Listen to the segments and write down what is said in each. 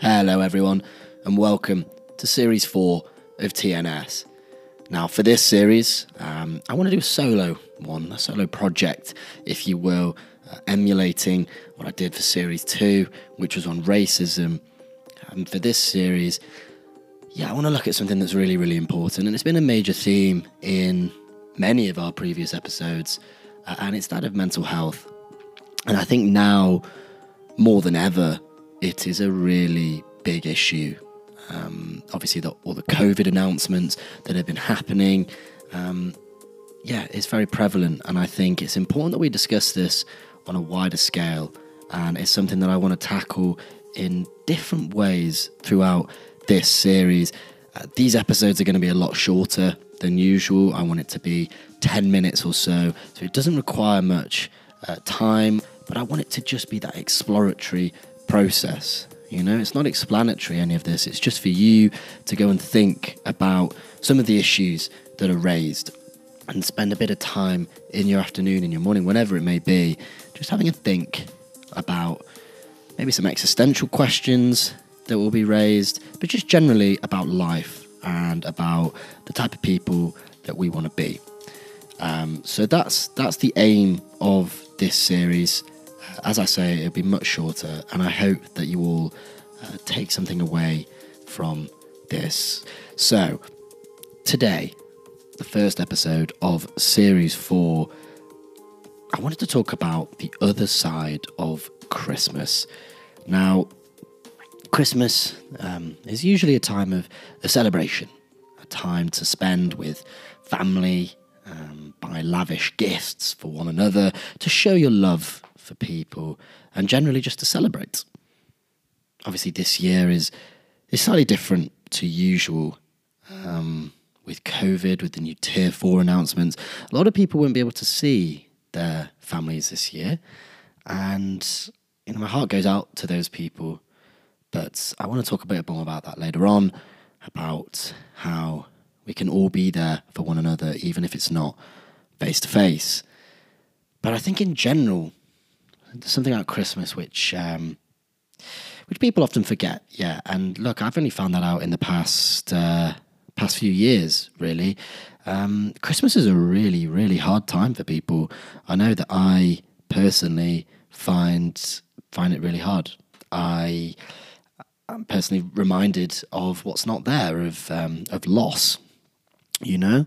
Hello, everyone, and welcome to Series 4 of TNS. Now, for this series, um, I want to do a solo one, a solo project, if you will, uh, emulating what I did for Series 2, which was on racism. And for this series, yeah, I want to look at something that's really, really important, and it's been a major theme in many of our previous episodes, uh, and it's that of mental health. And I think now, more than ever, it is a really big issue. Um, obviously, the, all the COVID announcements that have been happening, um, yeah, it's very prevalent. And I think it's important that we discuss this on a wider scale. And it's something that I want to tackle in different ways throughout this series. Uh, these episodes are going to be a lot shorter than usual. I want it to be 10 minutes or so, so it doesn't require much uh, time, but I want it to just be that exploratory process. You know, it's not explanatory, any of this. It's just for you to go and think about some of the issues that are raised and spend a bit of time in your afternoon, in your morning, whenever it may be, just having a think about maybe some existential questions that will be raised, but just generally about life and about the type of people that we want to be. Um, so that's that's the aim of this series. As I say, it'll be much shorter, and I hope that you all uh, take something away from this. So today, the first episode of series four, I wanted to talk about the other side of Christmas. Now, Christmas um, is usually a time of a celebration, a time to spend with family, um, buy lavish gifts for one another, to show your love for people, and generally just to celebrate. Obviously, this year is is slightly different to usual. Um, with COVID, with the new Tier 4 announcements, a lot of people won't be able to see their families this year. And you know, my heart goes out to those people but I want to talk a bit more about that later on about how we can all be there for one another, even if it's not face to face. But I think in general, there's something about Christmas which um, which people often forget. Yeah, and look, I've only found that out in the past uh, past few years. Really, um, Christmas is a really really hard time for people. I know that I personally find find it really hard. I I'm personally reminded of what's not there, of um, of loss, you know,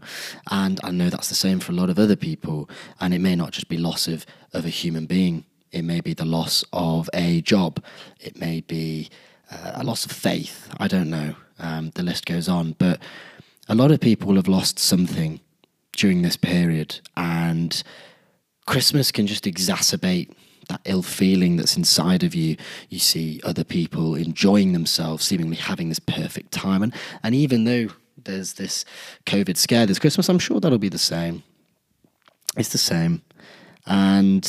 and I know that's the same for a lot of other people. And it may not just be loss of of a human being; it may be the loss of a job, it may be uh, a loss of faith. I don't know. Um, the list goes on, but a lot of people have lost something during this period, and Christmas can just exacerbate that ill feeling that's inside of you. You see other people enjoying themselves, seemingly having this perfect time. And, and even though there's this COVID scare this Christmas, I'm sure that'll be the same. It's the same. And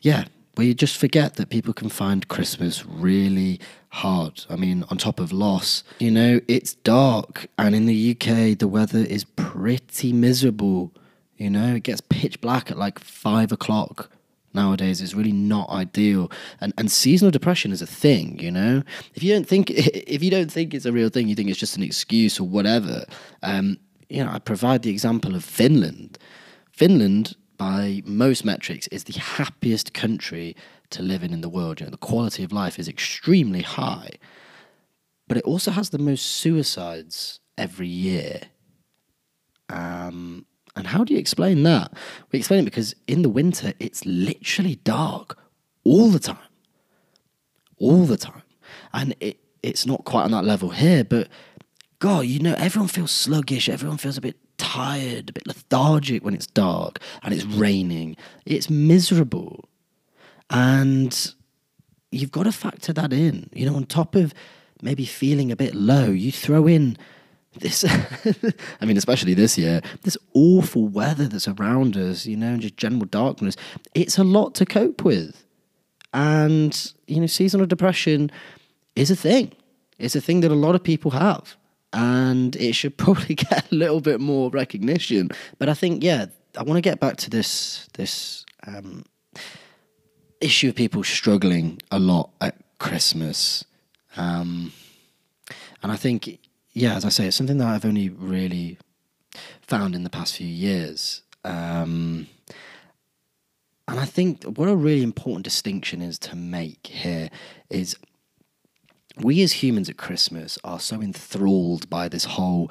yeah, we just forget that people can find Christmas really hard. I mean, on top of loss, you know, it's dark, and in the UK, the weather is pretty miserable. You know, it gets pitch black at like five o'clock nowadays is really not ideal and and seasonal depression is a thing you know if you don't think if you don't think it's a real thing you think it's just an excuse or whatever um, you know i provide the example of finland finland by most metrics is the happiest country to live in in the world you know the quality of life is extremely high but it also has the most suicides every year um, and how do you explain that? We explain it because in the winter, it's literally dark all the time. All the time. And it, it's not quite on that level here, but God, you know, everyone feels sluggish. Everyone feels a bit tired, a bit lethargic when it's dark and it's raining. It's miserable. And you've got to factor that in. You know, on top of maybe feeling a bit low, you throw in this i mean especially this year this awful weather that's around us you know and just general darkness it's a lot to cope with and you know seasonal depression is a thing it's a thing that a lot of people have and it should probably get a little bit more recognition but i think yeah i want to get back to this this um, issue of people struggling a lot at Christmas. Um, and I think, yeah, as I say, it's something that I've only really found in the past few years. Um, and I think what a really important distinction is to make here is we as humans at Christmas are so enthralled by this whole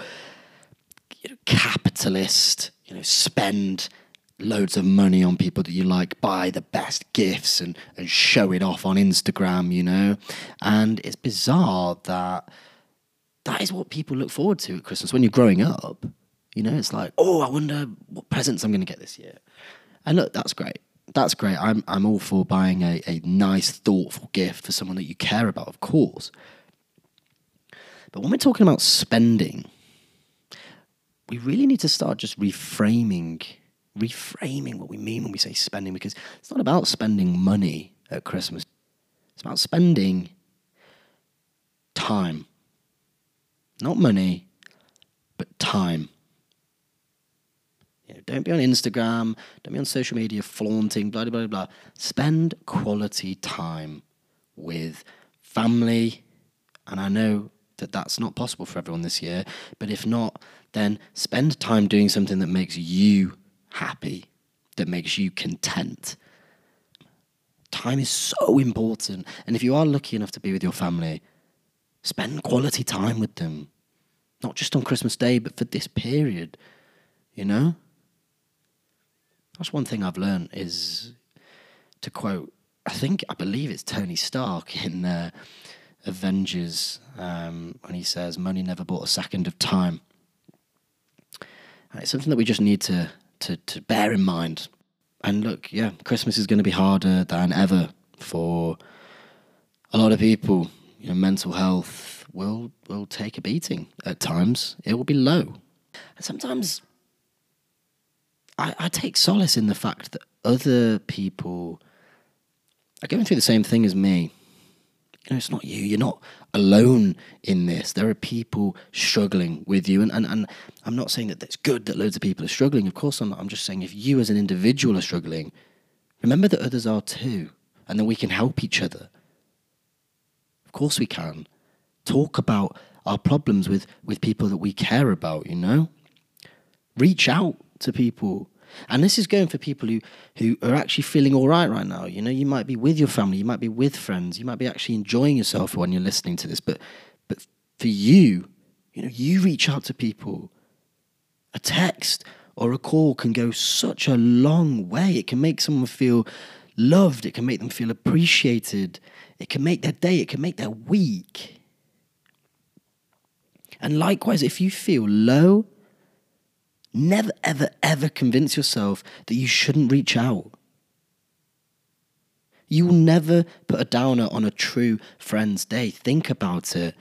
you know, capitalist, you know, spend loads of money on people that you like, buy the best gifts and, and show it off on Instagram, you know. And it's bizarre that that is what people look forward to at Christmas when you're growing up. You know, it's like, oh, I wonder what presents I'm going to get this year. And look, that's great. That's great. I'm, I'm all for buying a, a nice, thoughtful gift for someone that you care about, of course. But when we're talking about spending, we really need to start just reframing reframing what we mean when we say spending because it's not about spending money at Christmas. It's about spending time. Not money, but time. You know, don't be on Instagram, don't be on social media flaunting, blah, blah, blah, blah. Spend quality time with family. And I know that that's not possible for everyone this year, but if not, then spend time doing something that makes you happy, that makes you content. Time is so important. And if you are lucky enough to be with your family, spend quality time with them. Not just on Christmas Day, but for this period, you know? That's one thing I've learned is to quote, I think, I believe it's Tony Stark in uh, Avengers um, when he says, Money never bought a second of time. And it's something that we just need to to, to bear in mind. And look, yeah, Christmas is going to be harder than ever for a lot of people. You know, mental health will will take a beating at times. It will be low, and sometimes I, I take solace in the fact that other people are going through the same thing as me you know, it's not you. You're not alone in this. There are people struggling with you. And, and, and I'm not saying that it's good that loads of people are struggling. Of course, I'm not. I'm just saying if you as an individual are struggling, remember that others are too. And then we can help each other. Of course, we can. Talk about our problems with, with people that we care about, you know? Reach out to people and this is going for people who, who are actually feeling all right right now. You know, you might be with your family, you might be with friends, you might be actually enjoying yourself when you're listening to this. But but for you, you know, you reach out to people. A text or a call can go such a long way. It can make someone feel loved, it can make them feel appreciated, it can make their day, it can make their week. And likewise, if you feel low, Never, ever, ever convince yourself that you shouldn't reach out. You will never put a downer on a true friend's day. Think about it.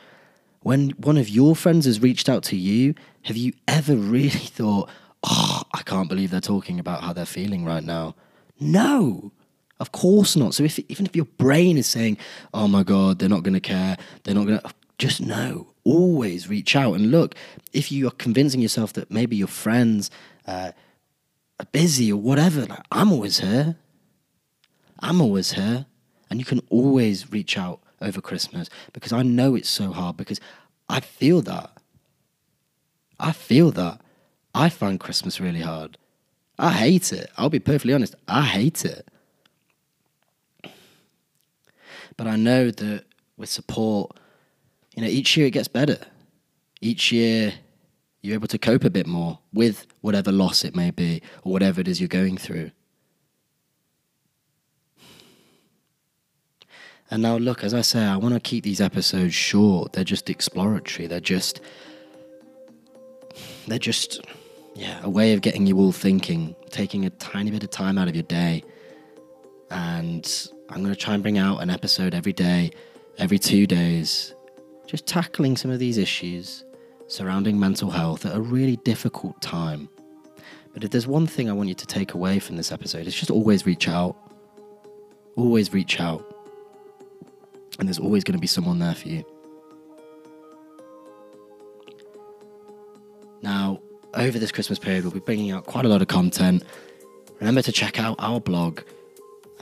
When one of your friends has reached out to you, have you ever really thought, oh, I can't believe they're talking about how they're feeling right now? No, of course not. So if, even if your brain is saying, oh my God, they're not going to care, they're not going to, just know always reach out and look. If you are convincing yourself that maybe your friends uh, are busy or whatever, like, I'm always here. I'm always here. And you can always reach out over Christmas because I know it's so hard because I feel that. I feel that. I find Christmas really hard. I hate it. I'll be perfectly honest. I hate it. But I know that with support, you know, each year it gets better. Each year you're able to cope a bit more with whatever loss it may be or whatever it is you're going through. And now, look, as I say, I want to keep these episodes short. They're just exploratory. They're just, they're just, yeah, a way of getting you all thinking, taking a tiny bit of time out of your day. And I'm going to try and bring out an episode every day, every two days, just tackling some of these issues surrounding mental health at a really difficult time. But if there's one thing I want you to take away from this episode, it's just always reach out. Always reach out. And there's always going to be someone there for you. Now, over this Christmas period, we'll be bringing out quite a lot of content. Remember to check out our blog,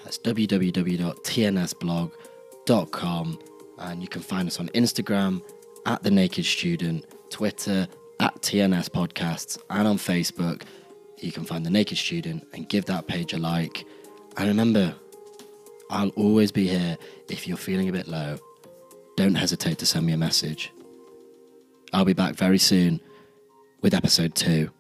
That's www.tnsblog.com. And you can find us on Instagram at The Naked Student, Twitter at TNS Podcasts, and on Facebook. You can find The Naked Student and give that page a like. And remember, I'll always be here if you're feeling a bit low. Don't hesitate to send me a message. I'll be back very soon with episode two.